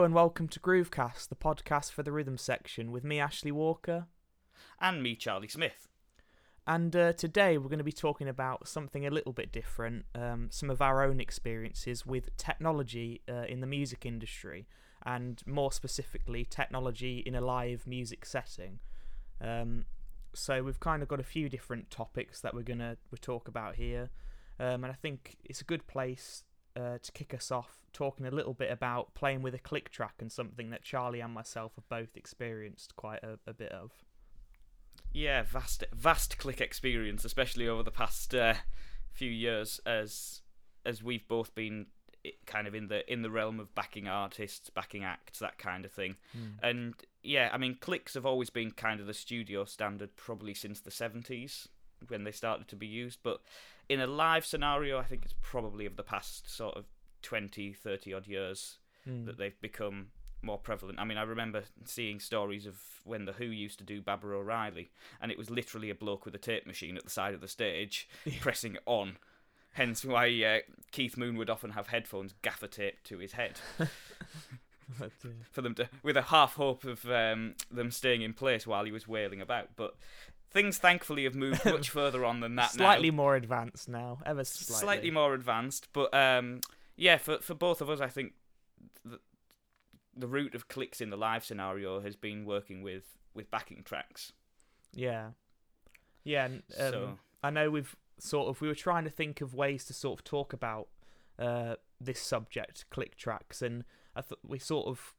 Hello and welcome to Groovecast, the podcast for the rhythm section, with me, Ashley Walker. And me, Charlie Smith. And uh, today we're going to be talking about something a little bit different, um, some of our own experiences with technology uh, in the music industry, and more specifically, technology in a live music setting. Um, so we've kind of got a few different topics that we're going to talk about here, um, and I think it's a good place uh, to kick us off talking a little bit about playing with a click track and something that Charlie and myself have both experienced quite a, a bit of. Yeah, vast vast click experience, especially over the past uh, few years, as as we've both been kind of in the in the realm of backing artists, backing acts, that kind of thing. Mm. And yeah, I mean, clicks have always been kind of the studio standard, probably since the seventies when they started to be used. But in a live scenario, I think it's probably of the past sort of 20, 30 odd years Mm. that they've become more prevalent. I mean, I remember seeing stories of when the Who used to do Baba O'Riley, and it was literally a bloke with a tape machine at the side of the stage pressing on. Hence why uh, Keith Moon would often have headphones gaffer taped to his head But, for them to, with a half hope of um, them staying in place while he was wailing about. But things thankfully have moved much further on than that now. slightly more advanced now, ever slightly, slightly. more advanced. But um, yeah, for for both of us, I think the, the route of clicks in the live scenario has been working with with backing tracks. Yeah, yeah. and, Um, so I know we've sort of we were trying to think of ways to sort of talk about uh, this subject, click tracks, and I thought we sort of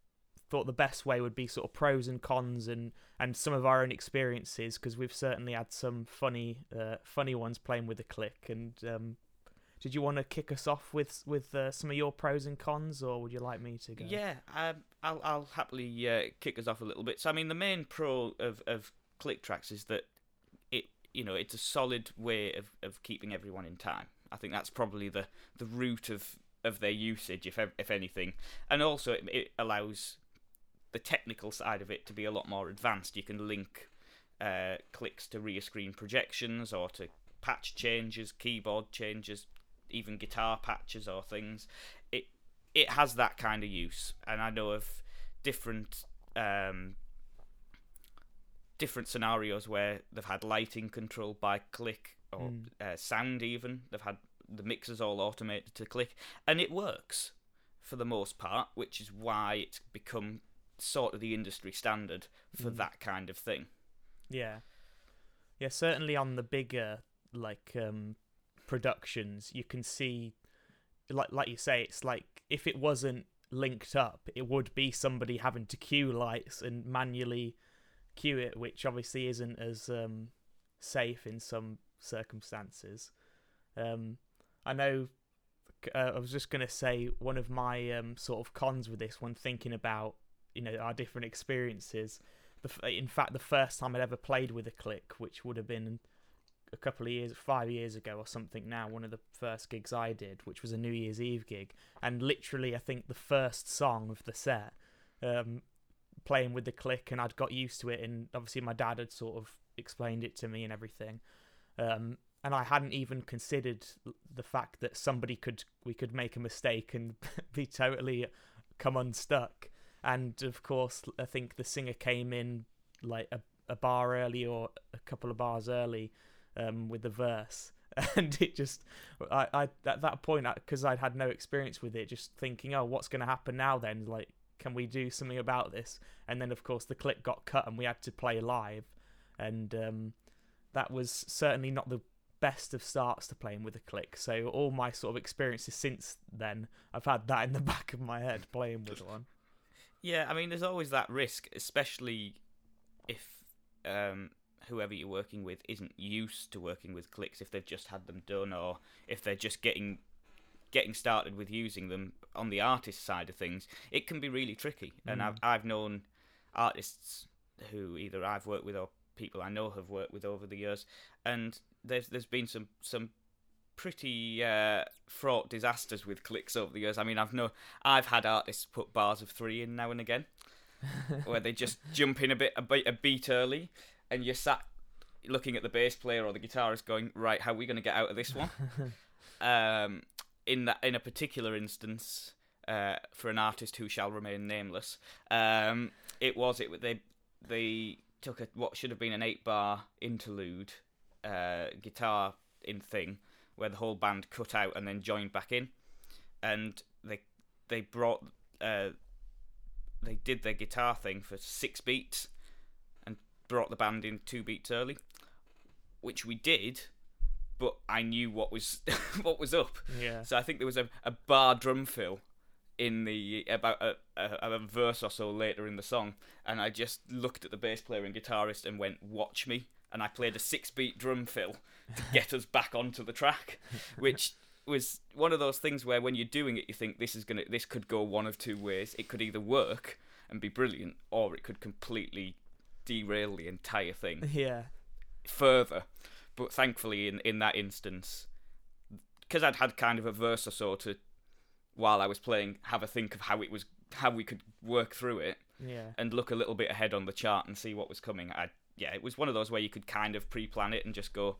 thought the best way would be sort of pros and cons and and some of our own experiences because we've certainly had some funny uh, funny ones playing with the click. And um, did you want to kick us off with with uh, some of your pros and cons, or would you like me to go? yeah, um, I'll I'll happily uh, kick us off a little bit. So I mean, the main pro of of click tracks is that it you know it's a solid way of of keeping everyone in time. I think that's probably the the root of of their usage, if if anything, and also it, it allows the technical side of it to be a lot more advanced. You can link uh, clicks to rear screen projections or to patch changes, keyboard changes, even guitar patches or things. It it has that kind of use, and I know of different um, different scenarios where they've had lighting controlled by click or Mm. uh, sound even. They've had the mixers all automated to click, and it works for the most part, which is why it's become sort of the industry standard for Mm. that kind of thing. Yeah. Yeah, certainly on the bigger like um productions, you can see like like you say it's like if it wasn't linked up, it would be somebody having to cue lights and manually cue it, which obviously isn't as um safe in some circumstances. Um I know uh, I was just going to say one of my um, sort of cons with this when thinking about you know our different experiences the, in fact, the first time I'd ever played with a click, which would have been a couple of years, five years ago or something now, one of the first gigs I did, which was a New Year's Eve gig. And literally, I think the first song of the set, um, playing with the click, and I'd got used to it. And obviously, my dad had sort of explained it to me and everything. Um, and I hadn't even considered the fact that somebody could, we could make a mistake and be totally come unstuck and of course i think the singer came in like a, a bar early or a couple of bars early um, with the verse. And it just i, I at that point because i'd had no experience with it just thinking oh what's going to happen now then? Like can we do something about this? And then of course the clip got cut and we had to play live. And um, that was certainly not the best of starts to playing with a click. So all my sort of experiences since then i've had that in the back of my head playing with one Yeah, I mean, there's always that risk, especially if um, whoever you're working with isn't used to working with clicks. If they've just had them done, or if they're just getting getting started with using them on the artist side of things, it can be really tricky. And Mm. I've I've known artists who either I've worked with or people I know have worked with over the years, and there's there's been some some pretty uh, fraught disasters with clicks over the years. I mean, I've no, I've had artists put bars of three in now and again, where they just jump in a bit, a beat, a beat early, and you're sat looking at the bass player or the guitarist, going, right, how are we going to get out of this one? um, in that, in a particular instance, uh, for an artist who shall remain nameless. Um, it was it they they took a what should have been an eight bar interlude uh, guitar in thing where the whole band cut out and then joined back in, and they they brought uh, they did their guitar thing for six beats and brought the band in two beats early, which we did, but I knew what was what was up. Yeah. So I think there was a, a bar drum fill in the about a, a, a verse or so later in the song, and I just looked at the bass player and guitarist and went, "Watch me." And I played a six-beat drum fill get us back onto the track, which was one of those things where when you're doing it, you think this is gonna, this could go one of two ways. It could either work and be brilliant, or it could completely derail the entire thing Yeah. further. But thankfully, in in that instance, because I'd had kind of a verse or so to, while I was playing, have a think of how it was, how we could work through it, Yeah. and look a little bit ahead on the chart and see what was coming. I yeah, it was one of those where you could kind of pre-plan it and just go,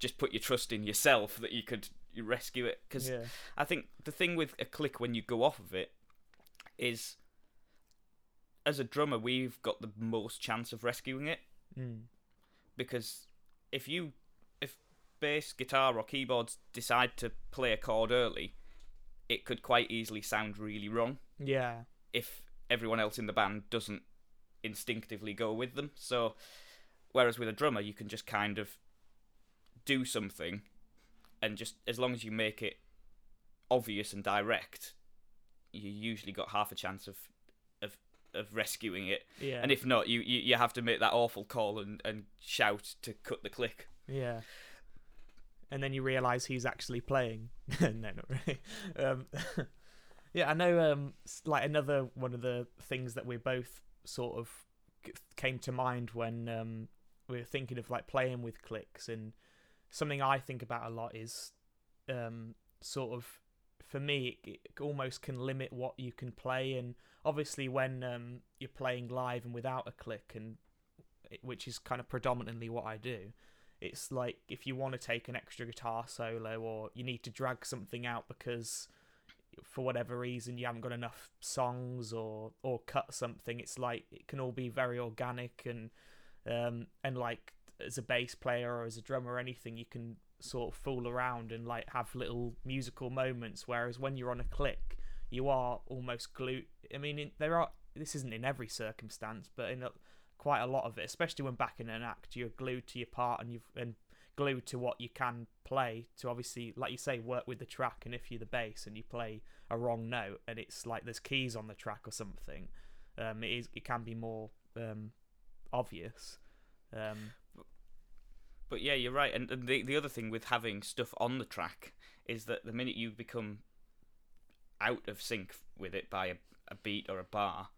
just put your trust in yourself that you could rescue it. Because Yeah. I think the thing with a click when you go off of it is, as a drummer, we've got the most chance of rescuing it Mm. because if you if bass, guitar, or keyboards decide to play a chord early, it could quite easily sound really wrong Yeah. if everyone else in the band doesn't instinctively go with them. So, whereas with a drummer, you can just kind of do something, and just as long as you make it obvious and direct, you usually got half a chance of of of rescuing it. Yeah. And if not, you, you, you have to make that awful call and, and shout to cut the click. Yeah. And then you realise he's actually playing. no, not really. Um, yeah, I know. Um, like another one of the things that we both sort of came to mind when um we were thinking of like playing with clicks, and something I think about a lot is um sort of for me it, it almost can limit what you can play, and obviously when um you're playing live and without a click, and it- which is kind of predominantly what I do it's like if you want to take an extra guitar solo or you need to drag something out because for whatever reason you haven't got enough songs or or cut something it's like it can all be very organic and um and like as a bass player or as a drummer or anything you can sort of fool around and like have little musical moments whereas when you're on a click you are almost glued i mean in, there are this isn't in every circumstance but in a, quite a lot of it, especially when back in an act, you're glued to your part and you've and glued to what you can play to obviously, like you say, work with the track. And if you're the bass and you play a wrong note and it's like there's keys on the track or something, um, it is it can be more um, obvious. Um, But yeah, you're right. And, the the other thing with having stuff on the track is that the minute you become out of sync with it by a, a beat or a bar,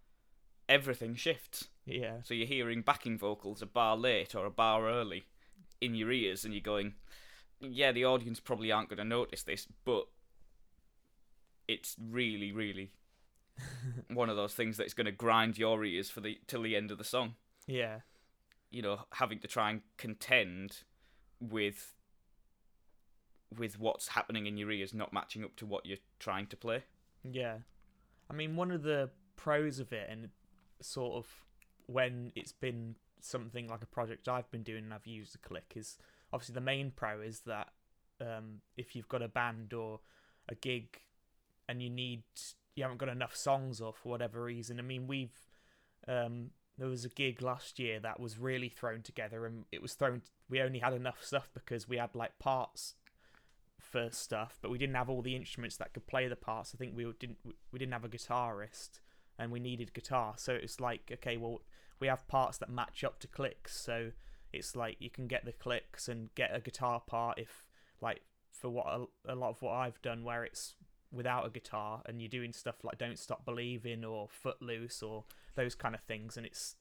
everything shifts. yeah, So you're hearing backing vocals a bar late or a bar early in your ears, and you're going, "Yeah, the audience probably aren't going to notice this, but it's really, really one of those things that's going to grind your ears for the till the end of the song." yeah, you know having to try and contend with with what's happening in your ears not matching up to what you're trying to play yeah. I mean, one of the pros of it, and sort of when it's been something like a project I've been doing and I've used a click, is obviously the main pro is that um, if you've got a band or a gig and you need you haven't got enough songs or for whatever reason. I mean, we've um, there was a gig last year that was really thrown together, and it was thrown. We only had enough stuff because we had like parts for stuff, but we didn't have all the instruments that could play the parts. I think we didn't we didn't have a guitarist, and we needed guitar. So it's like okay, well we have parts that match up to clicks, so it's like you can get the clicks and get a guitar part if like for what a, a lot of what I've done where it's without a guitar and you're doing stuff like Don't Stop Believing or Footloose or those kind of things, and it's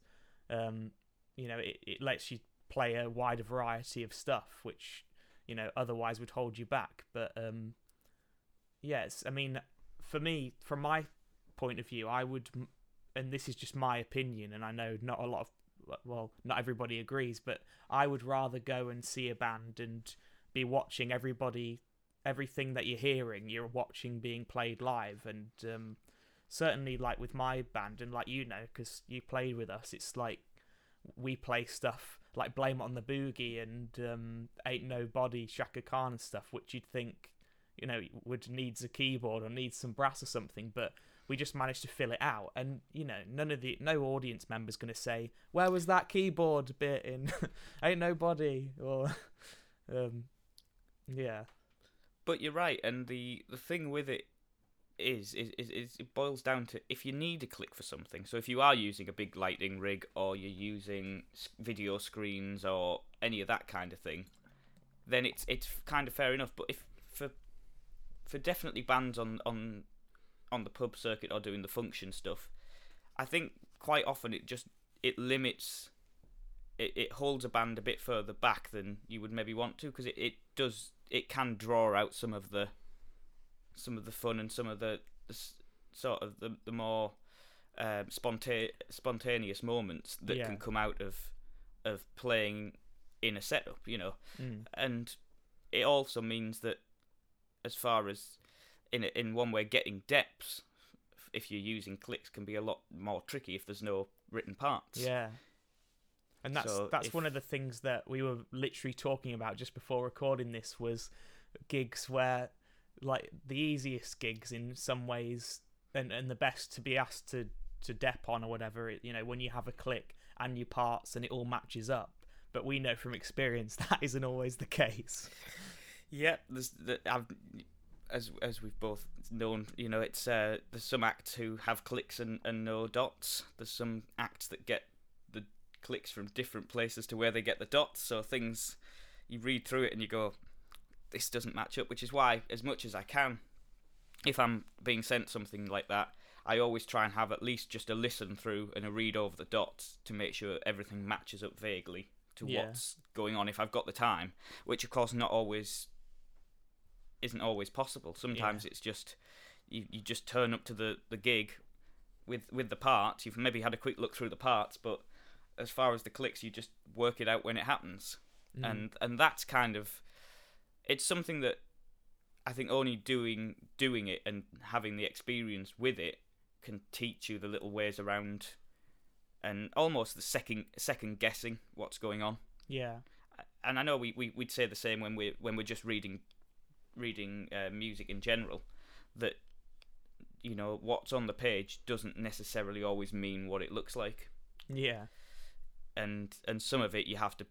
um you know it, it lets you play a wider variety of stuff which you know otherwise would hold you back. But um yes i mean for me from my point of view i would and this is just my opinion and i know not a lot of well not everybody agrees but i would rather go and see a band and be watching everybody everything that you're hearing, you're watching being played live, and um, certainly like with my band and like you know, because you played with us, it's like we play stuff like Blame on the Boogie and um, Ain't Nobody, Chaka Khan and stuff, which you'd think you know would needs a keyboard or needs some brass or something, but we just managed to fill it out. And you know none of the no audience members going to say where was that keyboard bit in ain't nobody? or um yeah but you're right and the the thing with it is, is is is it boils down to if you need a click for something. So if you are using a big lighting rig or you're using video screens or any of that kind of thing then it's it's kind of fair enough. But if for for definitely bands on on on the pub circuit or doing the function stuff, I think quite often it just it limits it, it holds a band a bit further back than you would maybe want to because it, it does it can draw out some of the some of the fun and some of the, the sort of the the more um, sponta- spontaneous moments that yeah. can come out of of playing in a setup, you know, mm. and it also means that as far as in in one way, getting deps if you're using clicks can be a lot more tricky if there's no written parts. Yeah. And that's so that's if... one of the things that we were literally talking about just before recording this was gigs where like the easiest gigs in some ways and, and the best to be asked to to dep on or whatever it, you know when you have a click and your parts and it all matches up but we know from experience that isn't always the case yeah there's the, I've as as we've both known, you know, it's uh, there's some acts who have clicks and, and no dots. There's some acts that get clicks from different places to where they get the dots. So things you read through it and you go, this doesn't match up. Which is why, as much as I can, if I'm being sent something like that, I always try and have at least just a listen through and a read over the dots to make sure everything matches up vaguely to yeah. what's going on if I've got the time. Which of course not always isn't always possible. Sometimes yeah. it's just you, you just turn up to the, the gig with with the parts. You've maybe had a quick look through the parts, but as far as the clicks, you just work it out when it happens, mm. and and that's kind of it's something that I think only doing doing it and having the experience with it can teach you the little ways around and almost the second second guessing what's going on. Yeah. And I know we, we would say the same when we when we're just reading reading uh, music in general that you know what's on the page doesn't necessarily always mean what it looks like. Yeah. And and some of it you have to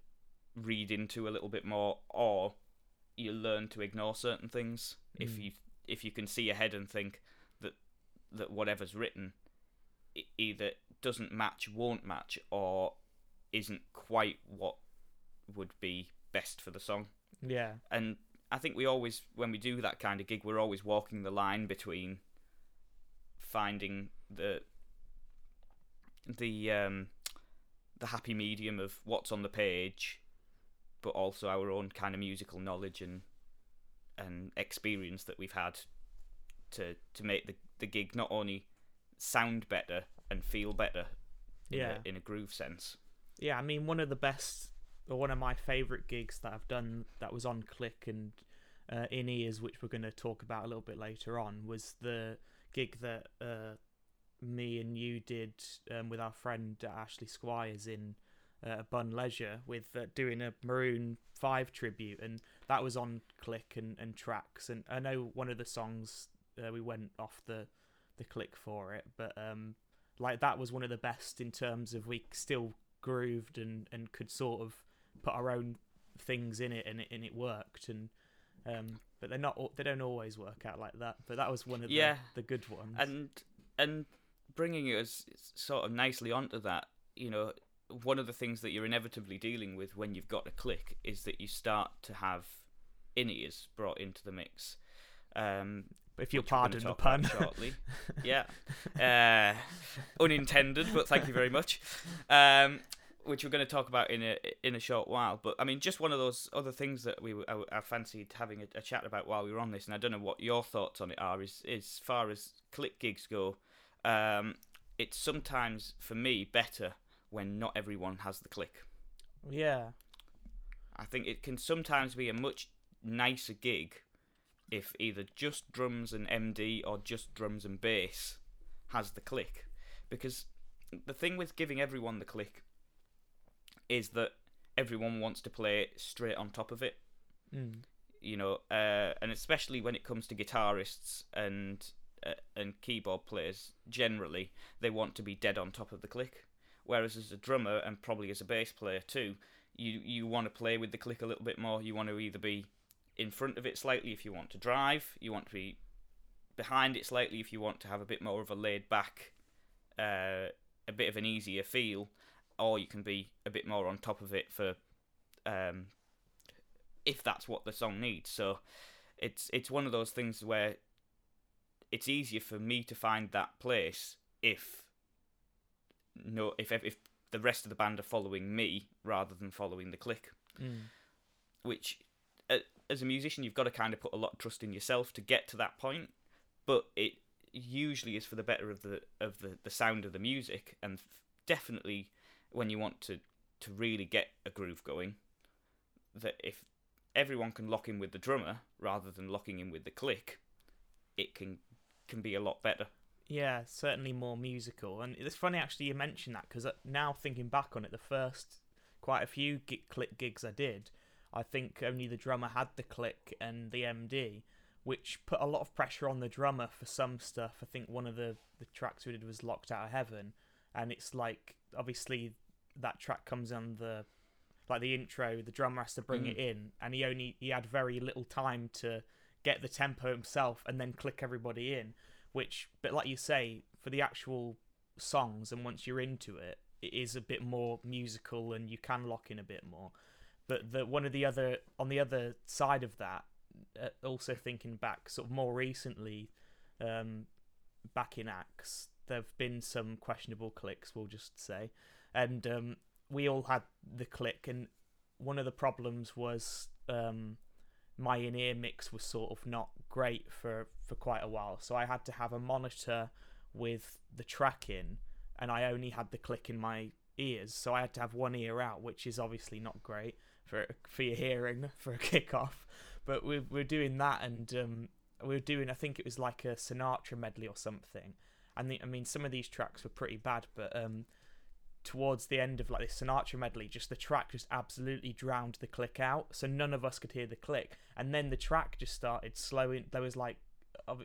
read into a little bit more or you learn to ignore certain things mm. if you if you can see ahead and think that that whatever's written either doesn't match won't match or isn't quite what would be best for the song yeah and I think we always, when we do that kind of gig, we're always walking the line between finding the the um, the happy medium of what's on the page, but also our own kind of musical knowledge and and experience that we've had to to make the the gig not only sound better and feel better, yeah, in a, in a groove sense. Yeah, I mean, one of the best or one of my favorite gigs that I've done that was on Click and uh, in ears, which we're going to talk about a little bit later on, was the gig that uh, me and you did um, with our friend Ashley Squires in uh, Bunn Leisure with uh, doing a Maroon Five tribute, and that was on Click and, and tracks. And I know one of the songs uh, we went off the the Click for it, but um, like that was one of the best in terms of we still grooved and and could sort of put our own things in it and it, and it worked. And um, but they're not they don't always work out like that but that was one of the, the good ones. And and bringing us sort of nicely onto that you know one of the things that you're inevitably dealing with when you've got a click is that you start to have in-ears brought into the mix um, if you'll pardon the pun shortly yeah uh, unintended but thank you very much um, which we're going to talk about in a in a short while. But I mean, just one of those other things that we I, I fancied having a, a, chat about while we were on this, and I don't know what your thoughts on it are. Is, is as far as click gigs go, um, it's sometimes for me better when not everyone has the click. Yeah, I think it can sometimes be a much nicer gig if either just drums and MD or just drums and bass has the click. Because the thing with giving everyone the click is that everyone wants to play straight on top of it. Mm. You know, uh, and especially when it comes to guitarists and uh, and keyboard players, generally they want to be dead on top of the click. Whereas as a drummer and probably as a bass player too, you you want to play with the click a little bit more. You want to either be in front of it slightly if you want to drive. You want to be behind it slightly if you want to have a bit more of a laid back, uh, a bit of an easier feel, or you can be a bit more on top of it for, um, if that's what the song needs. So, it's it's one of those things where it's easier for me to find that place if no if if the rest of the band are following me rather than following the click, Mm. which uh, as a musician you've got to kind of put a lot of trust in yourself to get to that point, but it usually is for the better of the of the, the sound of the music and definitely when you want to to really get a groove going that if everyone can lock in with the drummer rather than locking in with the click it can can be a lot better Yeah, certainly more musical. And it's funny actually you mentioned that because now thinking back on it, the first quite a few gi- click gigs I did, I think only the drummer had the click and the MD, which put a lot of pressure on the drummer for some stuff. I think one of the, the tracks we did was Locked Out of Heaven, and it's like obviously that track comes on the like the intro, the drummer has to bring Mm. it in, and he only he had very little time to get the tempo himself and then click everybody in which but like you say for the actual songs and once you're into it it is a bit more musical and you can lock in a bit more. But the one of the other on the other side of that uh, also thinking back sort of more recently um back in acts there've been some questionable clicks we'll just say. And um we all had the click and one of the problems was um my in-ear mix was sort of not great for for quite a while. So i had to have a monitor with the track in and i only had the click in my ears. So i had to have one ear out which is obviously not great for for your hearing for a kickoff. But we we're doing that and um we were doing i think it was like a sinatra medley or something. And the, i mean some of these tracks were pretty bad but um towards the end of like this Sinatra medley, just the track just absolutely drowned the click out, so none of us could hear the click. And then the track just started slowing. There was like,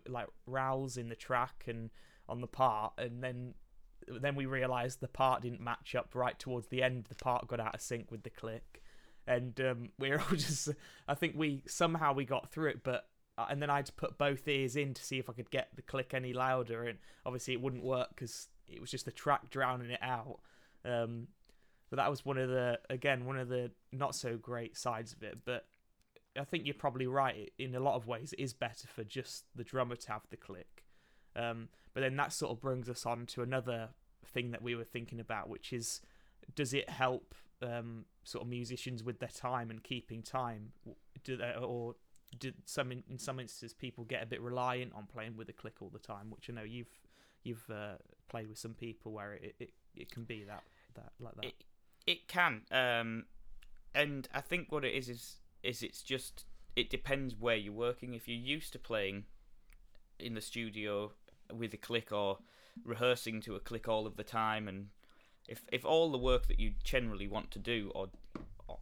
like ralls in the track and on the part, and then then we realised the part didn't match up right towards the end. The part got out of sync with the click, and um, we were all just. I think we somehow we got through it, but. uh, And then I had to put both ears in to see if I could get the click any louder, and obviously it wouldn't work because it was just the track drowning it out. Um, but that was one of the again one of the not so great sides of it. But I think you're probably right. In a lot of ways, it is better for just the drummer to have the click. Um, but then that sort of brings us on to another thing that we were thinking about, which is does it help um, sort of musicians with their time and keeping time? Do they, or do some in, in some instances people get a bit reliant on playing with a click all the time? Which I know you've you've uh, played with some people where it, it, it can be that that like that. It it can, um, and I think what it is is is it's just it depends where you're working. If you're used to playing in the studio with a click or rehearsing to a click all of the time, and if if all the work that you generally want to do or, or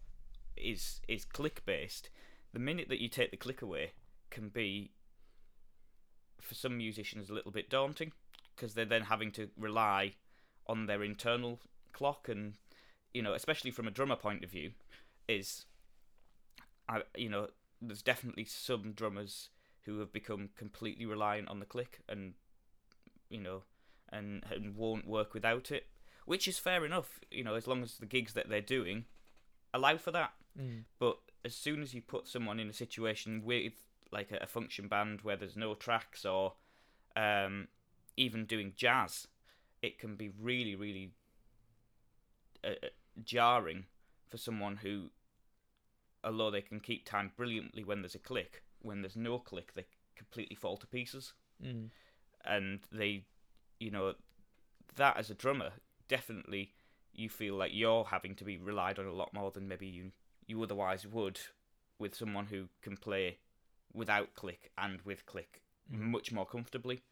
is is click based, the minute that you take the click away can be for some musicians a little bit daunting because they're then having to rely on their internal clock and you know especially from a drummer point of view is I you know there's definitely some drummers who have become completely reliant on the click and you know and and won't work without it which is fair enough you know as long as the gigs that they're doing allow for that Mm. but as soon as you put someone in a situation with like a, a function band where there's no tracks or um, even doing jazz, it can be really, really uh, uh, jarring for someone who, although they can keep time brilliantly when there's a click, when there's no click, they completely fall to pieces. Mm. And they, you know, that as a drummer, definitely you feel like you're having to be relied on a lot more than maybe you you otherwise would with someone who can play without click and with click Mm. much more comfortably.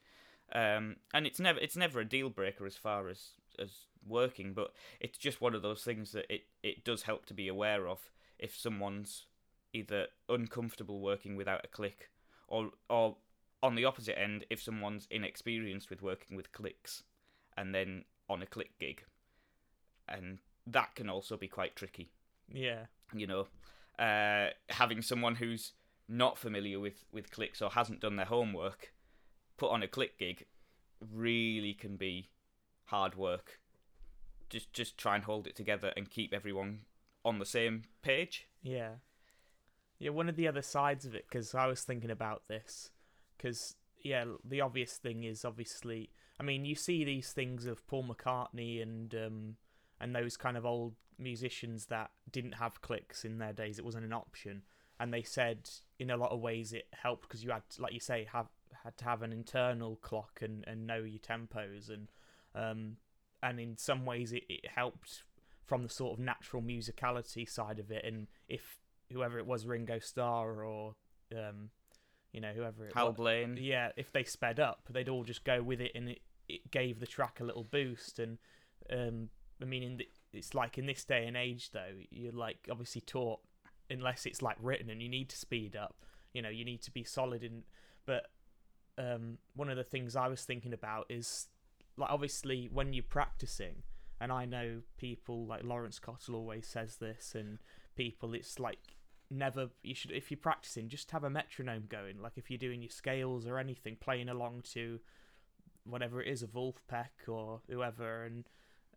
Um, and it's never it's never a deal breaker as far as as working, but it's just one of those things that it it does help to be aware of if someone's either uncomfortable working without a click or or on the opposite end if someone's inexperienced with working with clicks and then on a click gig and that can also be quite tricky Yeah. you know uh, having someone who's not familiar with with clicks or hasn't done their homework put on a click gig really can be hard work just just try and hold it together and keep everyone on the same page Yeah. Yeah, one of the other sides of it, because I was thinking about this, because, yeah, the obvious thing is obviously, I mean, you see these things of Paul McCartney and, um, and those kind of old musicians that didn't have clicks in their days, it wasn't an option. And they said, in a lot of ways, it helped because you had, like you say, have had to have an internal clock and, and know your tempos and um, and in some ways it, it helped from the sort of natural musicality side of it. And if whoever it was Ringo Starr or um, you know whoever it Hal was Blaine yeah if they sped up they'd all just go with it and it, it gave the track a little boost. And um, I mean in the, it's like in this day and age though you're like obviously taught unless it's like written and you need to speed up you know you need to be solid in but um, one of the things I was thinking about is like obviously when you're practicing and I know people like Laurence Cottle always says this and people it's like never you should if you're practicing just have a metronome going. Like if you're doing your scales or anything playing along to whatever it is a Vulfpeck or whoever and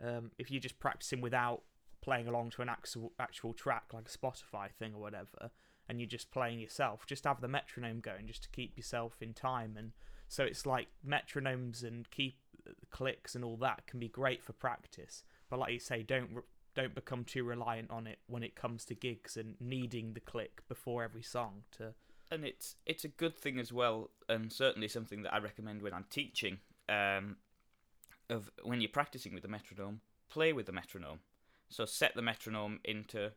um, if you're just practicing without playing along to an actual actual track like a Spotify thing or whatever and you're just playing yourself just have the metronome going just to keep yourself in time and so it's like metronomes and keep clicks and all that can be great for practice but like you say don't don't become too reliant on it when it comes to gigs and needing the click before every song to and it's it's a good thing as well, and certainly something that I recommend when I'm teaching. Um, of when you're practicing with the metronome, play with the metronome. So set the metronome into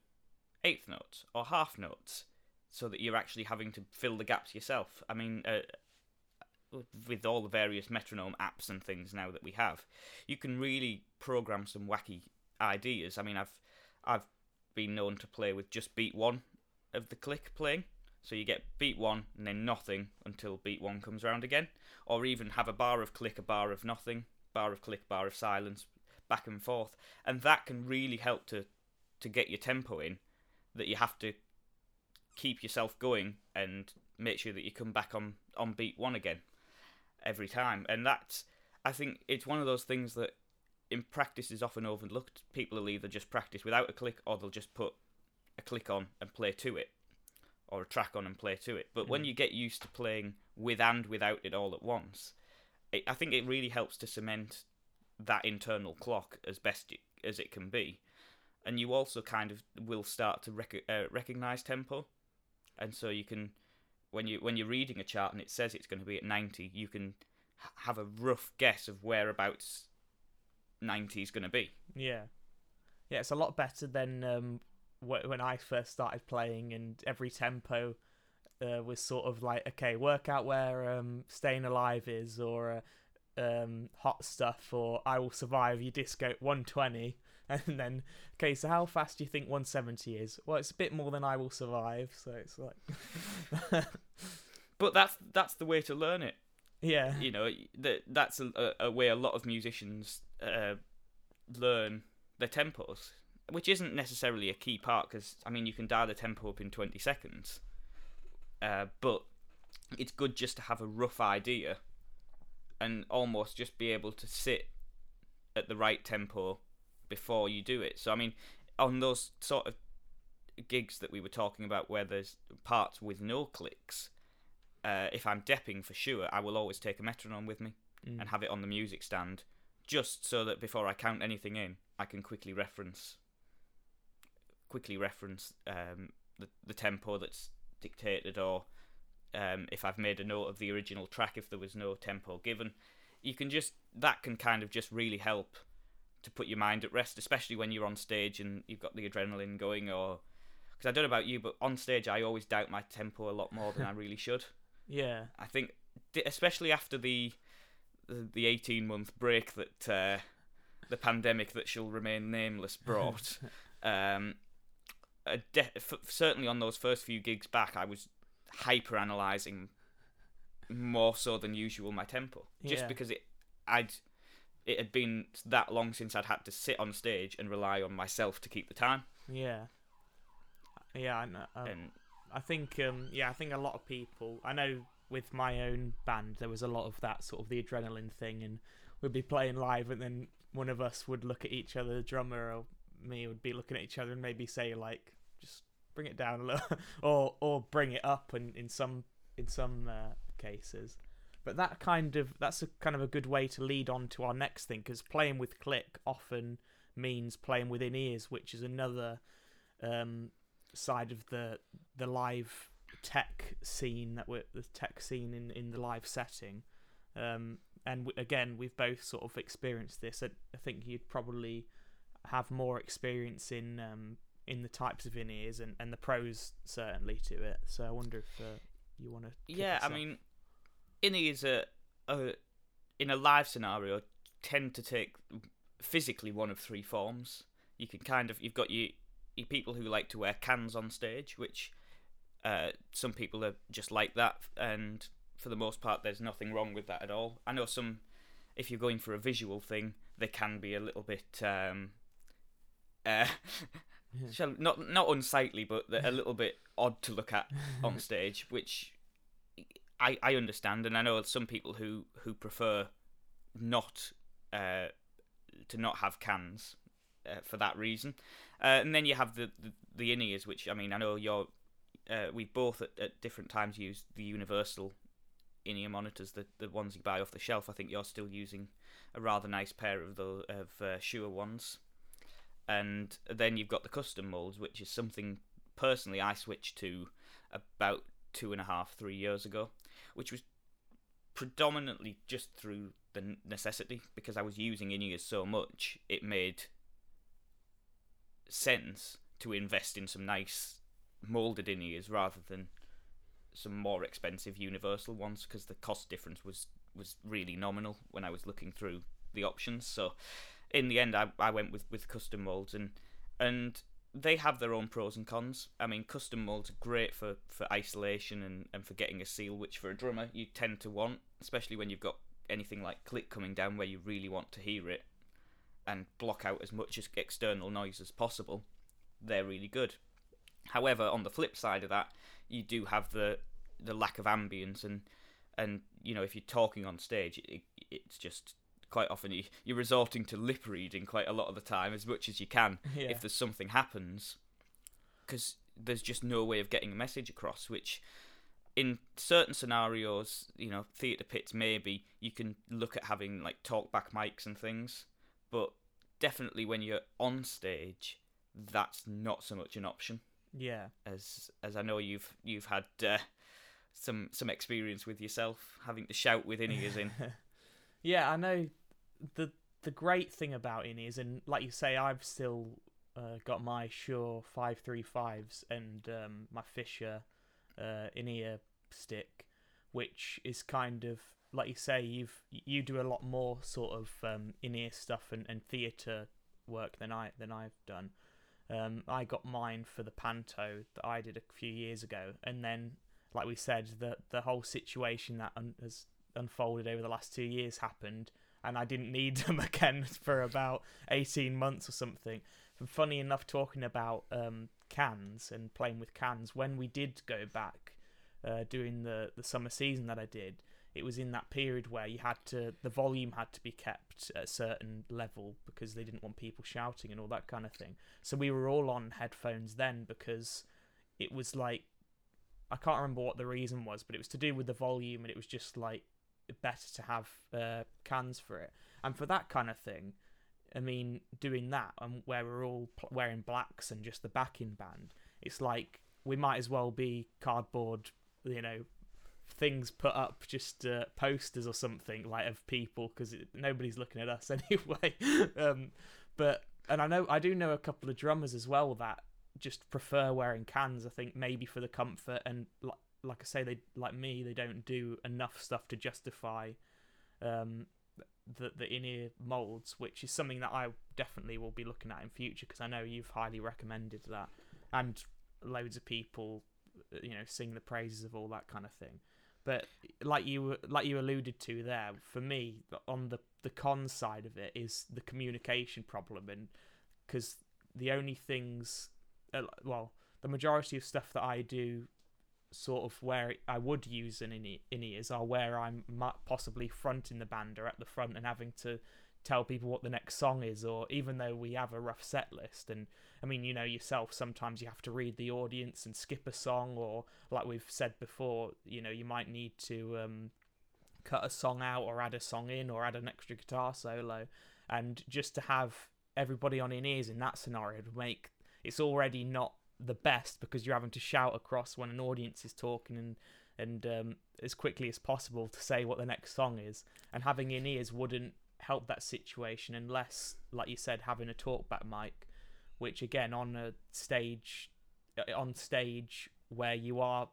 eighth notes or half notes, so that you're actually having to fill the gaps yourself. I mean, uh, with all the various metronome apps and things now that we have, you can really program some wacky ideas. I mean, I've I've been known to play with just beat one of the click playing. So you get beat one and then nothing until beat one comes around again, or even have a bar of click, a bar of nothing, bar of click, bar of silence, back and forth, and that can really help to to get your tempo in. That you have to keep yourself going and make sure that you come back on on beat one again every time, and that's I think it's one of those things that in practice is often overlooked. People will either just practice without a click, or they'll just put a click on and play to it or a track on and play to it. But when Mm. you get used to playing with and without it all at once, it, I think it really helps to cement that internal clock as best it, as it can be. And you also kind of will start to rec- uh, recognize tempo, and so you can, when you when you're reading a chart and it says it's going to be at ninety, you can have a rough guess of whereabouts ninety is going to be. Yeah, yeah, it's a lot better than um, wh- when I first started playing, and every tempo uh, was sort of like, okay, work out where um, "Staying Alive" is, or uh, um, "Hot Stuff," or "I Will Survive." You disco 120, and then okay, so how fast do you think 170 is? Well, it's a bit more than "I Will Survive," so it's like, But that's that's the way to learn it. yeah, you know that that's a, a way a lot of musicians uh, learn their tempos which isn't necessarily a key part because i mean you can dial the tempo up in 20 seconds uh, but it's good just to have a rough idea and almost just be able to sit at the right tempo before you do it so i mean on those sort of gigs that we were talking about where there's parts with no clicks uh, if I'm depping for sure, I will always take a metronome with me Mm. and have it on the music stand, just so that before I count anything in, I can quickly reference, quickly reference um, the the tempo that's dictated, or um, if I've made a note of the original track, if there was no tempo given, you can just that can kind of just really help to put your mind at rest, especially when you're on stage and you've got the adrenaline going, or because I don't know about you, but on stage I always doubt my tempo a lot more than I really should. Yeah. I think, especially after the the, eighteen month break that uh, the pandemic that shall remain nameless brought. um, de- f- certainly on those first few gigs back, I was hyper analyzing more so than usual my tempo, just Yeah. because it I'd it had been that long since I'd had to sit on stage and rely on myself to keep the time. Yeah. Yeah, I know. Um, And I think, um, yeah, I think a lot of people. I know with my own band, there was a lot of that sort of the adrenaline thing, and we'd be playing live, and then one of us would look at each other, the drummer or me would be looking at each other, and maybe say like, just bring it down a little, or or bring it up, and in some in some uh, cases. But that kind of that's a kind of a good way to lead on to our next thing, because playing with click often means playing within ears, which is another um, side of the the live tech scene that we're the tech scene in in the live setting. Um and w- again we've both sort of experienced this. I, I think you'd probably have more experience in um in the types of in ears and and the pros certainly to it. So i wonder if uh, you want to yeah, I mean, innies are, are in a live scenario tend to take physically one of three forms. You can kind of you've got your, your people who like to wear cans on stage, which uh, some people are just like that, and for the most part, there's nothing wrong with that at all. I know some, if you're going for a visual thing, they can be a little bit. Um, uh, shall not not unsightly, but a little bit odd to look at on stage, which I I understand, and I know some people who who prefer not uh, to not have cans uh, for that reason, uh, and then you have the the, the in-ears, which I mean I know you're uh, we both at, at different times used the universal in-ear monitors, the the ones you buy off the shelf. I think you're still using a rather nice pair of the of uh, Shure ones, and then you've got the custom molds, which is something personally I switched to about two and a half, three years ago, which was predominantly just through the necessity because I was using in ears so much, it made sense to invest in some nice molded in ears rather than some more expensive universal ones because the cost difference was was really nominal when I was looking through the options. So in the end, I, I went with, with custom molds and and they have their own pros and cons. I mean, custom molds are great for, for isolation and, and for getting a seal, which for a drummer you tend to want, especially when you've got anything like click coming down where you really want to hear it and block out as much as external noise as possible. They're really good. However, on the flip side of that, you do have the the lack of ambience and and you know if you're talking on stage, it, it's just quite often you, you're resorting to lip reading quite a lot of the time as much as you can yeah. if there's something happens. Because there's just no way of getting a message across which in certain scenarios you know theatre pits maybe you can look at having like talkback mics and things but definitely when you're on stage that's not so much an option. Yeah. As as I know you've you've had uh, some some experience with yourself having to shout with in ears in yeah, I know the the great thing about in is, and like you say, I've still uh, got my Shure five three fives and um, my Fischer uh, in ear stick, which is kind of like you say, you've you do a lot more sort of um, in ear stuff and, and theatre work than I than I've done. Um, I got mine for the Panto that I did a few years ago, and then, like we said, the the whole situation that un- has unfolded over the last two years happened, and I didn't need them again for about eighteen months or something. And funny enough, talking about um, cans and playing with cans, when we did go back uh, the the summer season that I did, it was in that period where you had to the volume had to be kept at a certain level because they didn't want people shouting and all that kind of thing. So we were all on headphones then because it was like I can't remember what the reason was, but it was to do with the volume and it was just like better to have uh, cans for it. And for that kind of thing, I mean, doing that and where we're all wearing blacks and just the backing band, it's like we might as well be cardboard, you know, things put up just uh, posters or something like of people because nobody's looking at us anyway. um, but and I know I do know a couple of drummers as well that just prefer wearing cans. I think maybe for the comfort and like, I say, they like me, they don't do enough stuff to justify um, the the in ear molds, which is something that I definitely will be looking at in future because I know you've highly recommended that, and loads of people, uh, you know, sing the praises of all that kind of thing. But like you like you alluded to there, for me on the the con side of it is the communication problem, and because the only things, uh, well, the majority of stuff that I do sort of where I would use an in ears are where I'm possibly fronting the band or at the front and having to tell people what the next song is, or even though we have a rough set list. And I mean, you know yourself, sometimes you have to read the audience and skip a song, or like we've said before, you know, you might need to um, cut a song out or add a song in or add an extra guitar solo. And just to have everybody on in ears in that scenario would make it's already not the best because you're having to shout across when an audience is talking and and um, as quickly as possible to say what the next song is. And having in ears wouldn't help that situation unless, like you said, having a talkback mic, which again on a stage, uh, on stage where you are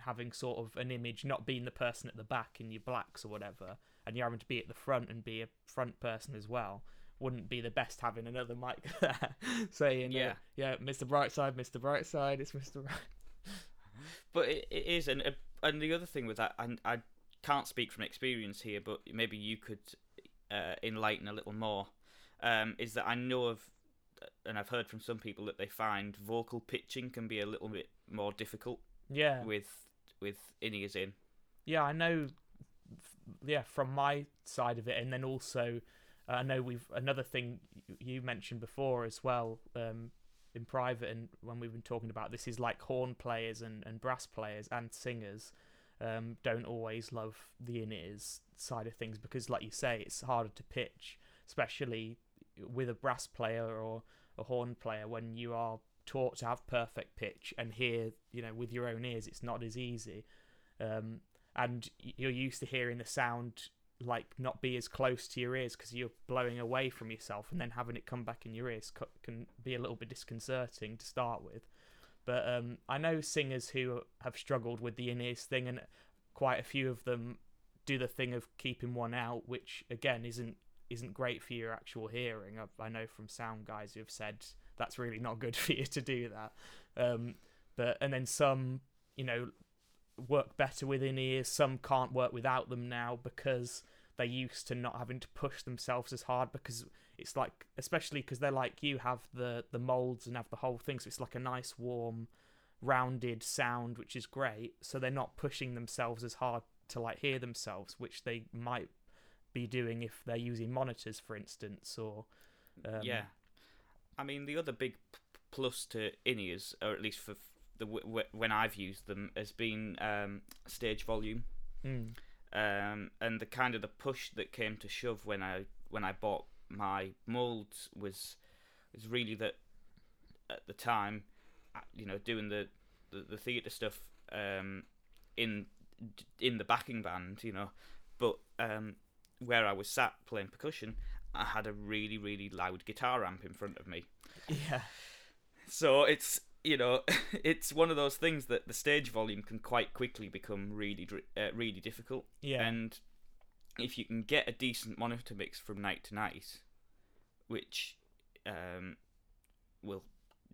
having sort of an image, not being the person at the back in your blacks or whatever, and you're having to be at the front and be a front person as well wouldn't be the best having another mic there saying, yeah, uh, yeah, Mr. Brightside, Mr. Brightside, it's Mr. Bright. but it, it is, and uh, and the other thing with that, and I can't speak from experience here, but maybe you could uh, enlighten a little more. Um, is that I know of, and I've heard from some people that they find vocal pitching can be a little bit more difficult. Yeah. With with in ears in. Yeah, I know. Yeah, from my side of it, and then also uh, I know we've another thing you mentioned before as well um, in private, and when we've been talking about this is like horn players and, and brass players and singers um, don't always love the in ears side of things because, like you say, it's harder to pitch, especially with a brass player or a horn player when you are taught to have perfect pitch and hear, you know, with your own ears, it's not as easy. Um, and you're used to hearing the sound like not be as close to your ears because you're blowing away from yourself and then having it come back in your ears can be a little bit disconcerting to start with. But um, i know singers who have struggled with the in-ears thing and quite a few of them do the thing of keeping one out which again isn't isn't great for your actual hearing. I, I know from sound guys who have said that's really not good for you to do that. Um, but and then some you know work better with in ears. Some can't work without them now because they're used to not having to push themselves as hard because it's like, especially because they're like you, have the the molds and have the whole thing, so it's like a nice warm, rounded sound, which is great. So they're not pushing themselves as hard to like hear themselves, which they might be doing if they're using monitors, for instance, or um, yeah. I mean, the other big plus to in ears, or at least for the w- when I've used them has been um, stage volume, mm. um, and the kind of the push that came to shove when I when I bought my molds was was really that at the time, uh, you know, doing the the, the theatre stuff um, in in the backing band, you know, but um, where I was sat playing percussion, I had a really really loud guitar amp in front of me. Yeah. So it's you know, it's one of those things that the stage volume can quite quickly become really, uh, really difficult. Yeah. And if you can get a decent monitor mix from night to night, which um, we'll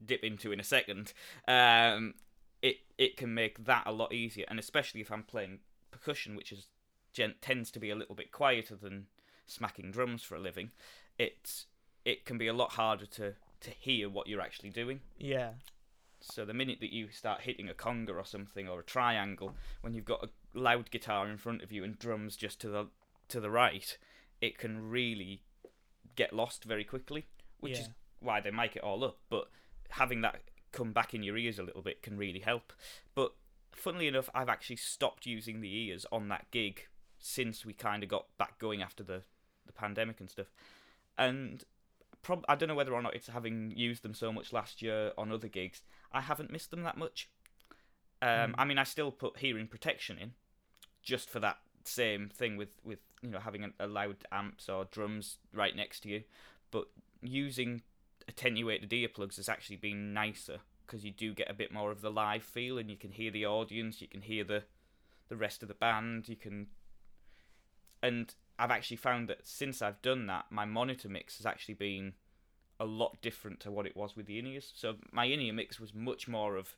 dip into in a second, um, it it can make that a lot easier. And especially if I'm playing percussion, which is gen- tends to be a little bit quieter than smacking drums for a living, it it can be a lot harder to to hear what you're actually doing. Yeah. So the minute that you start hitting a conga or something or a triangle, when you've got a loud guitar in front of you and drums just to the to the right, it can really get lost very quickly. Which yeah. is why they make it all up. But having that come back in your ears a little bit can really help. But funnily enough, I've actually stopped using the ears on that gig since we kind of got back going after the the pandemic and stuff. And prob- I don't know whether or not it's having used them so much last year on other gigs. I haven't missed them that much. Um, mm. I mean, I still put hearing protection in, just for that same thing with with you know having a, a loud amps or drums right next to you, but using attenuated earplugs has actually been nicer because you do get a bit more of the live feel and you can hear the audience, you can hear the the rest of the band, you can and I've actually found that since I've done that, my monitor mix has actually been a lot different to what it was with the in-ears. So my in-ear mix was much more of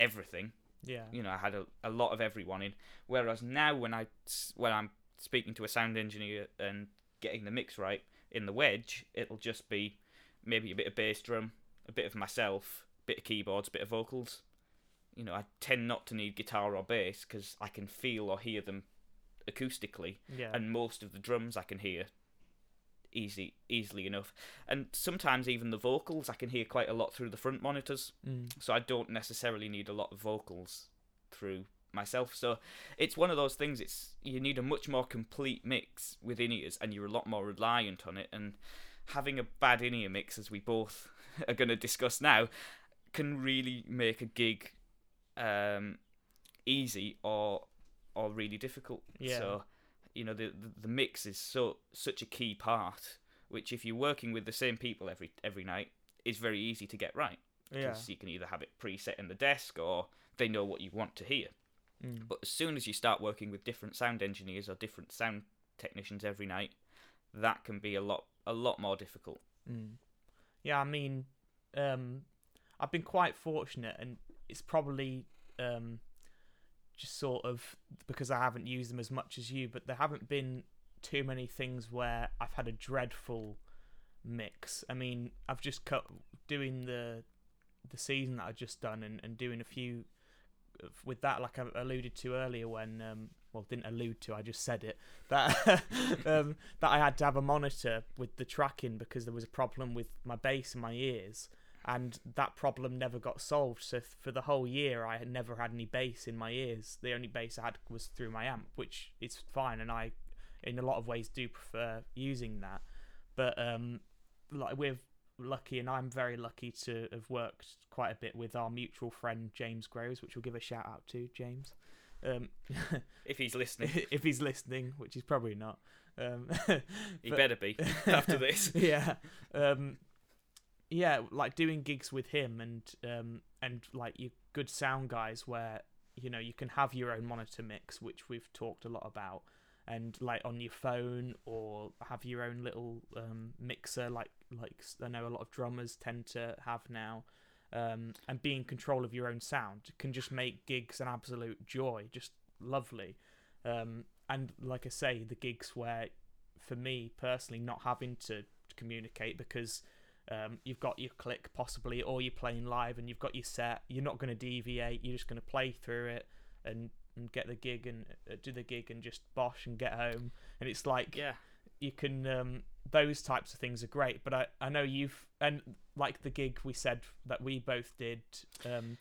everything. Yeah. You know, I had a, a lot of everyone in. Whereas now, when I when I'm speaking to a sound engineer and getting the mix right in the wedge, it'll just be maybe a bit of bass drum, a bit of myself, a bit of keyboards, a bit of vocals. You know, I tend not to need guitar or bass because I can feel or hear them acoustically Yeah. and most of the drums I can hear easy easily enough. And sometimes even the vocals I can hear quite a lot through the front monitors, Mm. so I don't necessarily need a lot of vocals through myself. So it's one of those things it's you need a much more complete mix with in-ears and you're a lot more reliant on it and having a bad in-ear mix as we both are going to discuss now can really make a gig um, easy or or really difficult. Yeah. So, you know, the, the mix is so such a key part, which if you're working with the same people every every night, is very easy to get right. Yeah. You can either have it preset in the desk or they know what you want to hear. Mm. But as soon as you start working with different sound engineers or different sound technicians every night, that can be a lot a lot more difficult. Mm. Yeah, I mean, um, I've been quite fortunate, and it's probably um, just sort of because I haven't used them as much as you, but there haven't been too many things where I've had a dreadful mix. I mean, I've just cut doing the the season that I've just done, and, and doing a few with that, like I alluded to earlier, when um, well, didn't allude to, I just said it that um, that I had to have a monitor with the tracking because there was a problem with my bass and my ears, and that problem never got solved. So for the whole year, I had never had any bass in my ears. The only bass I had was through my amp, which is fine, and I, in a lot of ways, do prefer using that. But um, like we're lucky, and I'm very lucky to have worked quite a bit with our mutual friend James Groves, which we'll give a shout out to James. Um, If he's listening, if he's listening, which he's probably not. Um, he better be after this. yeah, um, yeah, like doing gigs with him and um, and like you good sound guys where you know you can have your own monitor mix, which we've talked a lot about, and like on your phone or have your own little um, mixer, like like I know a lot of drummers tend to have now. Um, and be in control of your own sound can just make gigs an absolute joy, just lovely. Um, and like I say, the gigs where, for me personally, not having to communicate because um, you've got your click possibly, or you're playing live and you've got your set. You're not going to deviate. You're just going to play through it and, and get the gig and uh, do the gig and just bosh and get home. And it's like Yeah. you can um, those types of things are great. But I I know you've and like the gig we said that we both did um,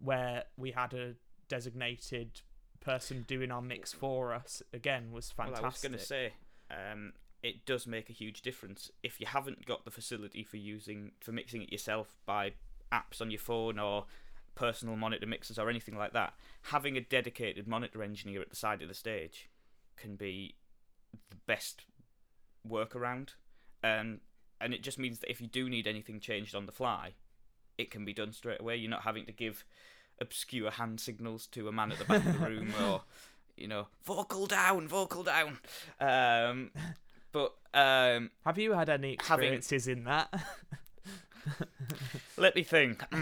where we had a designated person doing our mix for us again was fantastic. Well, I was going to say, um, it does make a huge difference if you haven't got the facility for using for mixing it yourself by apps on your phone or personal monitor mixers or anything like that. Having a dedicated monitor engineer at the side of the stage can be the best workaround, um, and it just means that if you do need anything changed on the fly, it can be done straight away. You're not having to give obscure hand signals to a man at the back of the room or you know vocal down vocal down um but um Have you had any Having- experiences in that? let me think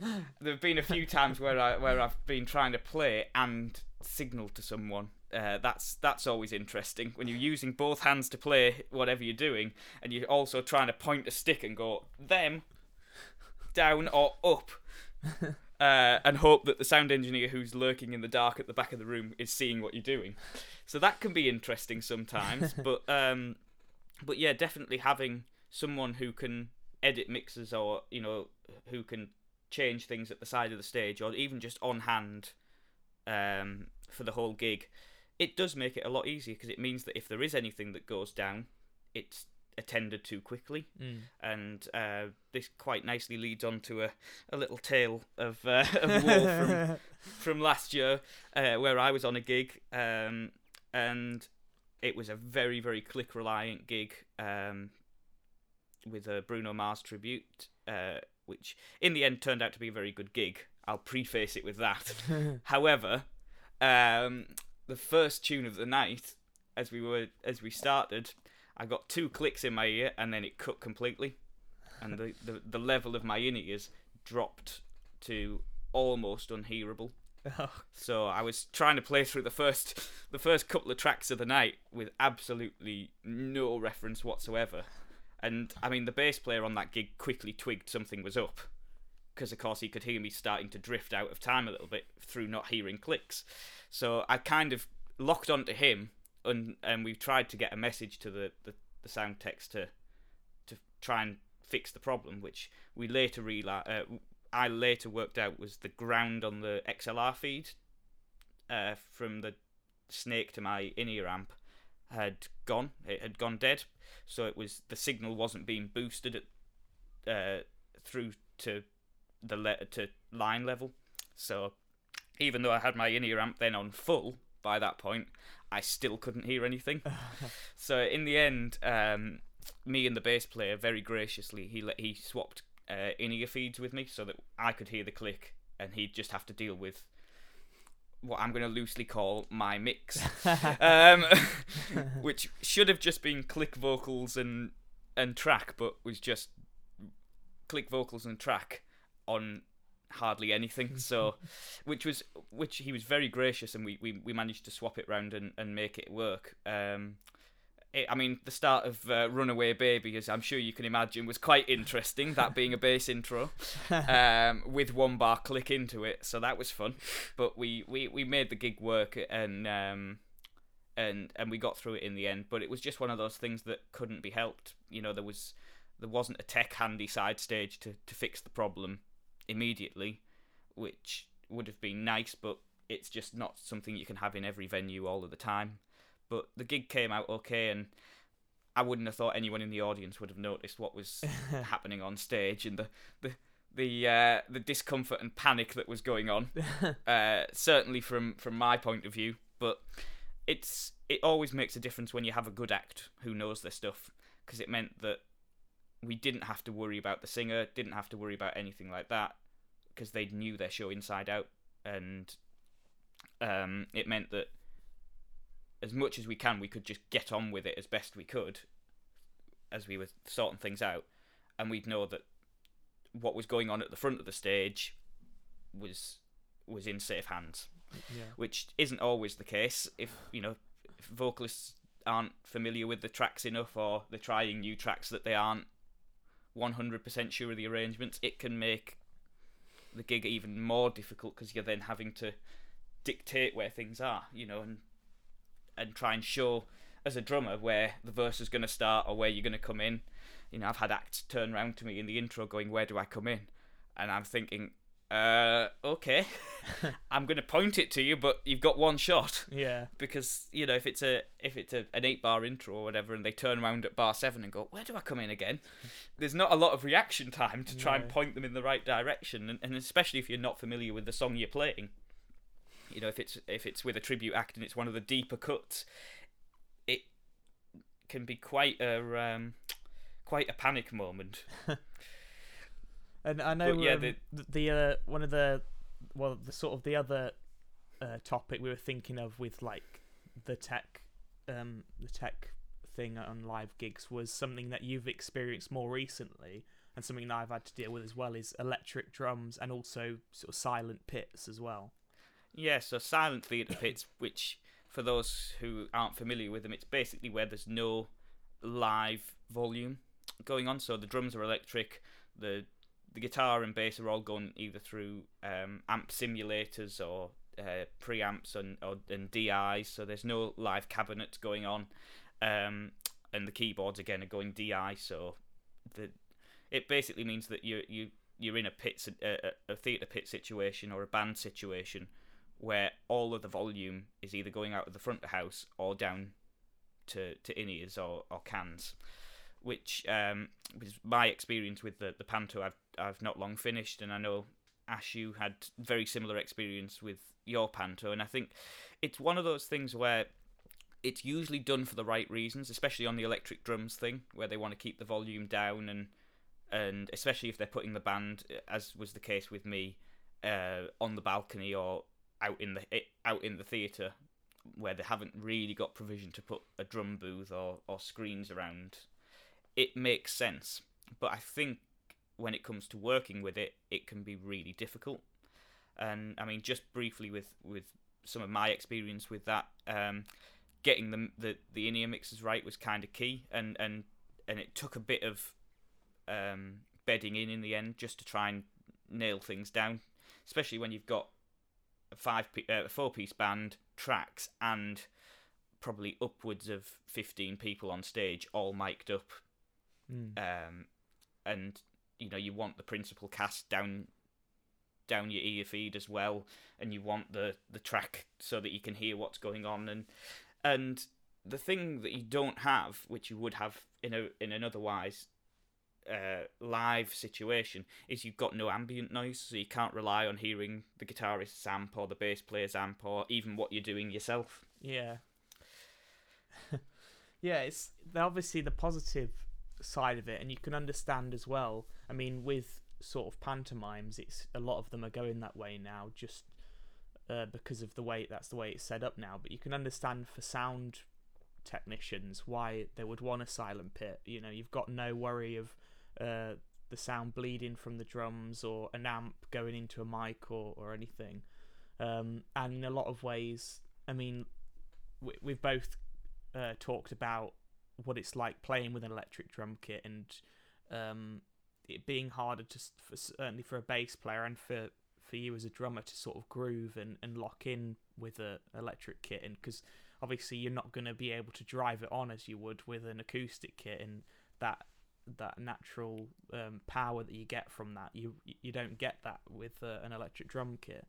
Mm. there have been a few times where i where i've been trying to play and signal to someone uh, that's that's always interesting when you're using both hands to play whatever you're doing and you're also trying to point a stick and go them down or up uh, and hope that the sound engineer who's lurking in the dark at the back of the room is seeing what you're doing. So that can be interesting sometimes, but um, but yeah, definitely having someone who can edit mixes or you know who can change things at the side of the stage or even just on hand um, for the whole gig, it does make it a lot easier because it means that if there is anything that goes down, it's attended to quickly Mm. and uh, this quite nicely leads on to a, a little tale of, uh, of war from, from last year uh, where I was on a gig um, and it was a very very click reliant gig um, with a Bruno Mars tribute, uh, which in the end turned out to be a very good gig. I'll preface it with that. However, um, the first tune of the night, as we were as we started, I got two clicks in my ear and then it cut completely, and the the, the level of my in ears dropped to almost unhearable. Oh, So I was trying to play through the first the first couple of tracks of the night with absolutely no reference whatsoever. And I mean the bass player on that gig quickly twigged something was up because of course he could hear me starting to drift out of time a little bit through not hearing clicks. So I kind of locked onto him and and we tried to get a message to the, the, the sound text to to try and fix the problem, which we later realized uh, I later worked out was the ground on the XLR feed uh, from the snake to my in-ear amp had gone. It had gone dead, so it was the signal wasn't being boosted at, uh, through to the to line level. So even though I had my in-ear amp then on full by that point, I still couldn't hear anything. so in the end, um, me and the bass player very graciously he let he swapped uh, in-ear feeds with me so that I could hear the click and he'd just have to deal with what I'm going to loosely call my mix, um, which should have just been click vocals and and track, but was just click vocals and track on hardly anything. So, which was which he was very gracious, and we, we, we managed to swap it round and, and make it work. Um, it, I mean, the start of uh, Runaway Baby, as I'm sure you can imagine, was quite interesting. that being a bass intro um, with one bar click into it, so that was fun. But we, we, we made the gig work, and um, and and we got through it in the end. But it was just one of those things that couldn't be helped. You know, there was there wasn't a tech handy side stage to, to fix the problem immediately, which would have been nice, but it's just not something you can have in every venue all of the time. But the gig came out okay, and I wouldn't have thought anyone in the audience would have noticed what was happening on stage and the the the uh, the discomfort and panic that was going on. uh, certainly from from my point of view, but it's it always makes a difference when you have a good act who knows their stuff because it meant that we didn't have to worry about the singer, didn't have to worry about anything like that because they knew their show inside out, and um, it meant that as much as we can, we could just get on with it as best we could as we were sorting things out, and we'd know that what was going on at the front of the stage was was in safe hands, yeah. which isn't always the case. If you know, if vocalists aren't familiar with the tracks enough, or they're trying new tracks that they aren't 100% sure of the arrangements, it can make the gig even more difficult because you're then having to dictate where things are, you know, and and try and show as a drummer where the verse is going to start or where you're going to come in. You know, I've had acts turn around to me in the intro going, "Where do I come in?" And I'm thinking, uh, okay, I'm going to point it to you, but you've got one shot Yeah. because you know if it's a if it's a, an eight bar intro or whatever, and they turn around at bar seven and go, "Where do I come in again?" There's not a lot of reaction time to try and point them in the right direction, and, and especially if you're not familiar with the song you're playing. You know, if it's if it's with a tribute act and it's one of the deeper cuts, it can be quite a um, quite a panic moment. And I know But yeah, um, the- the, uh, one of the well, the sort of the other uh, topic we were thinking of with like the tech, um, the tech thing on live gigs was something that you've experienced more recently, and something that I've had to deal with as well is electric drums and also sort of silent pits as well. Yeah, so silent theatre pits, which for those who aren't familiar with them, it's basically where there's no live volume going on. So the drums are electric, the the guitar and bass are all going either through um, amp simulators or uh, preamps and or, and DIs. So there's no live cabinets going on, um, and the keyboards again are going DI. So the it basically means that you you you're in a pit a, a- theatre pit situation or a band situation where all of the volume is either going out of the front of the house or down to, to in ears or, or cans, which um, was my experience with the, the panto I've, I've not long finished, and I know Ash, you had very similar experience with your panto, and I think it's one of those things where it's usually done for the right reasons, especially on the electric drums thing, where they want to keep the volume down and and especially if they're putting the band, as was the case with me, uh, on the balcony or out in the out in the theatre, where they haven't really got provision to put a drum booth or, or screens around. It makes sense, but I think when it comes to working with it, it can be really difficult. And I mean, just briefly with with some of my experience with that, um, getting the the the in-ear mixes right was kind of key, and and and it took a bit of um, bedding in in the end just to try and nail things down, especially when you've got a five uh, four piece band tracks and probably upwards of 15 people on stage all mic'd up Mm. um, and you know you want the principal cast down down your ear feed as well and you want the the track so that you can hear what's going on and and the thing that you don't have which you would have in a in an otherwise uh, live situation is you've got no ambient noise so you can't rely on hearing the guitarist's amp or the bass player's amp or even what you're doing yourself Yeah. yeah, it's obviously the positive side of it, and you can understand as well. I mean, with sort of pantomimes, it's a lot of them are going that way now, just uh, because of the way that's the way it's set up now. But you can understand for sound technicians why they would want a silent pit. You know, you've got no worry of uh, the sound bleeding from the drums or an amp going into a mic or, or anything. Um, and in a lot of ways, I mean, we, we've both uh, talked about what it's like playing with an electric drum kit and um, it being harder to for, certainly for a bass player and for for you as a drummer to sort of groove and, and lock in with a electric kit and because obviously you're not going to be able to drive it on as you would with an acoustic kit and that that natural um, power that you get from that you you don't get that with uh, an electric drum kit.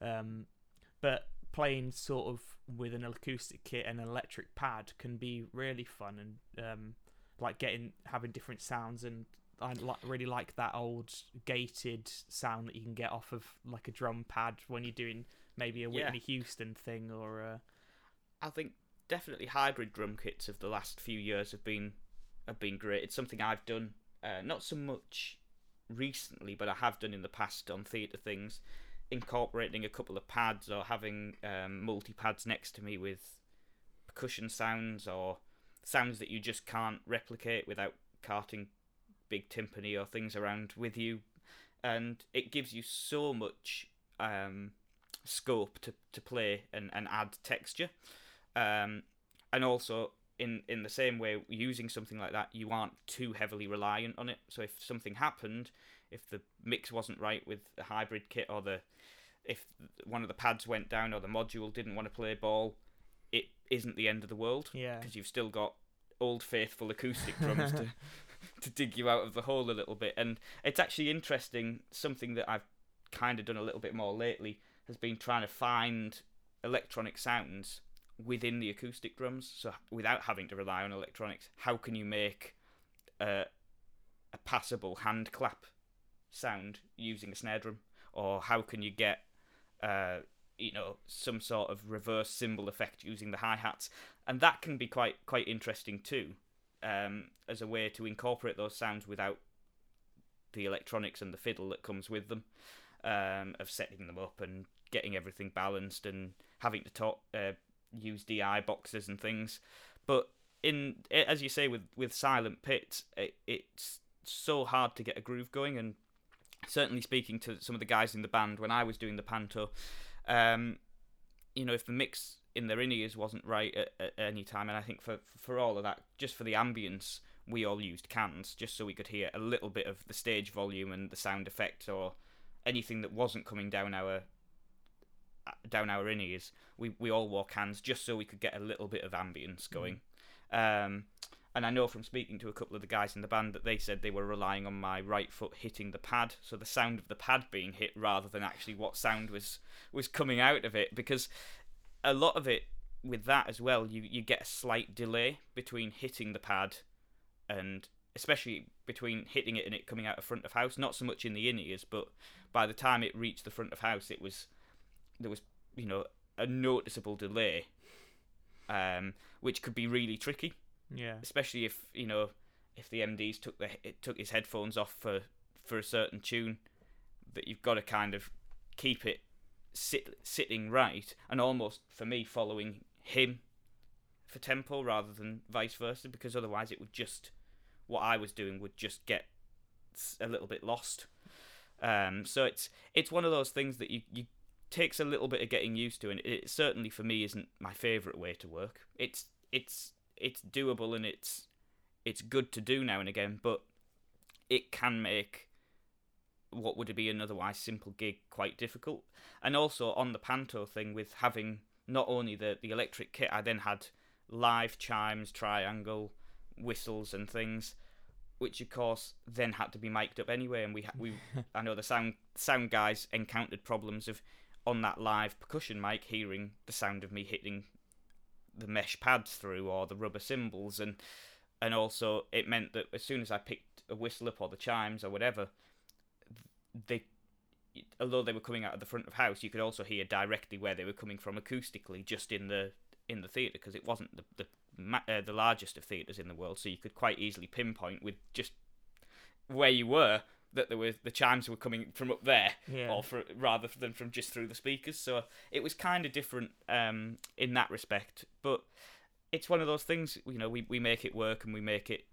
Um, but playing sort of with an acoustic kit and an electric pad can be really fun and um, like getting having different sounds and I li- really like that old gated sound that you can get off of like a drum pad when you're doing maybe a Yeah. Whitney Houston thing or uh, I think definitely hybrid drum kits of the last few years have been have been great. It's something I've done uh, not so much recently, but I have done in the past on theatre things, incorporating a couple of pads or having um, multi pads next to me with percussion sounds or sounds that you just can't replicate without carting big timpani or things around with you, and it gives you so much um, scope to, to play and, and add texture. Um, and also in in the same way using something like that you aren't too heavily reliant on it. So if something happened if the mix wasn't right with the hybrid kit or the if one of the pads went down or the module didn't want to play ball it isn't the end of the world. Yeah. Because you've still got old faithful acoustic drums to to dig you out of the hole a little bit. And it's actually interesting something that I've kind of done a little bit more lately has been trying to find electronic sounds within the acoustic drums. So without having to rely on electronics how can you make a, a passable hand clap sound using a snare drum or how can you get uh, you know some sort of reverse cymbal effect using the hi-hats and that can be quite quite interesting too um, as a way to incorporate those sounds without the electronics and the fiddle that comes with them um, of setting them up and getting everything balanced and having to talk, uh, use DI boxes and things. But in as you say with with silent pits, it, it's so hard to get a groove going. And certainly speaking to some of the guys in the band when I was doing the panto, um, you know, if the mix in their in ears wasn't right at, at any time, and I think for for all of that, just for the ambience, we all used cans just so we could hear a little bit of the stage volume and the sound effects or anything that wasn't coming down our down our in ears. We we all wore cans just so we could get a little bit of ambience going. Um, and I know from speaking to a couple of the guys in the band that they said they were relying on my right foot hitting the pad, so the sound of the pad being hit rather than actually what sound was was coming out of it. Because a lot of it with that as well you you get a slight delay between hitting the pad and especially between hitting it and it coming out of front of house. Not so much in the in ears but by the time it reached the front of house it was there was you know a noticeable delay um, which could be really tricky, Yeah. especially if you know if the MDs took the took his headphones off for for a certain tune, that you've got to kind of keep it sit sitting right, and almost for me following him for tempo rather than vice versa, because otherwise it would just what I was doing would just get a little bit lost. Um, so it's it's one of those things that you, you takes a little bit of getting used to, and it certainly for me isn't my favourite way to work. It's it's it's doable and it's it's good to do now and again, but it can make what would be an otherwise simple gig quite difficult. And also on the panto thing with having not only the the electric kit, I then had live chimes, triangle, whistles, and things which of course then had to be mic'd up anyway. And we we I know the sound sound guys encountered problems of on that live percussion mic hearing the sound of me hitting the mesh pads through or the rubber cymbals and and also it meant that as soon as I picked a whistle up or the chimes or whatever, they although they were coming out of the front of house, you could also hear directly where they were coming from acoustically just in the in the theatre because it wasn't the the uh, the largest of theatres in the world, so you could quite easily pinpoint with just where you were that there were the chimes were coming from up there, Yeah. or for, rather than from just through the speakers. So it was kind of different um, in that respect, but it's one of those things. You know, we, we make it work and we make it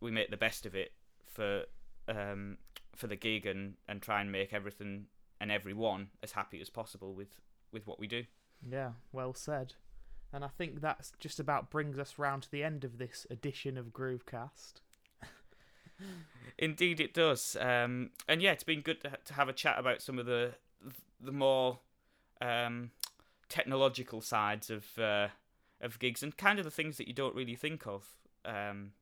we make the best of it for um, for the gig and, and try and make everything and everyone as happy as possible with, with what we do. Yeah, well said. And I think that's just about brings us round to the end of this edition of Groovecast. Indeed, it does. Um, and yeah, it's been good to, to have a chat about some of the the more um, technological sides of uh, of gigs and kind of the things that you don't really think of um,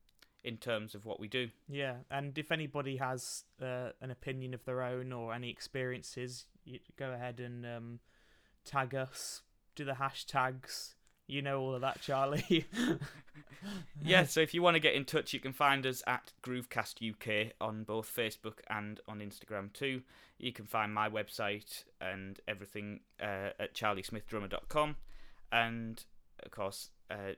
in terms of what we do. Yeah, and if anybody has uh, an opinion of their own or any experiences, you go ahead and um, tag us. Do the hashtags. You know all of that, Charlie. yeah, so if you want to get in touch, you can find us at Groovecast UK on both Facebook and on Instagram too. You can find my website and everything uh, at charliesmithdrummer.com. And of course, uh,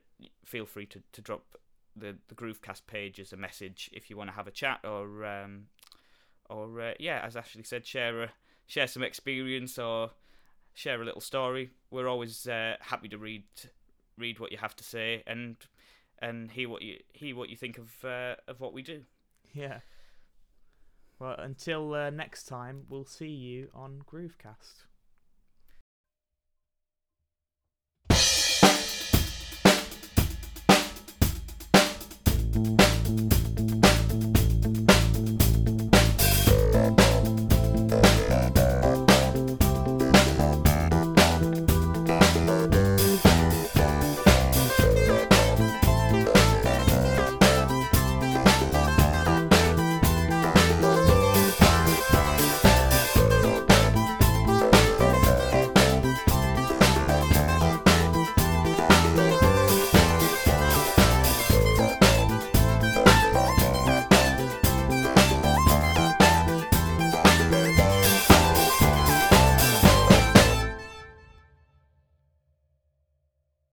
feel free to, to drop the, the Groovecast page as a message if you want to have a chat or, um, or uh, yeah, as Ashley said, share a, share some experience or share a little story. We're always uh, happy to read read what you have to say and and hear what you hear what you think of uh, of what we do. yeah. Well, until uh, next time, we'll see you on Groovecast.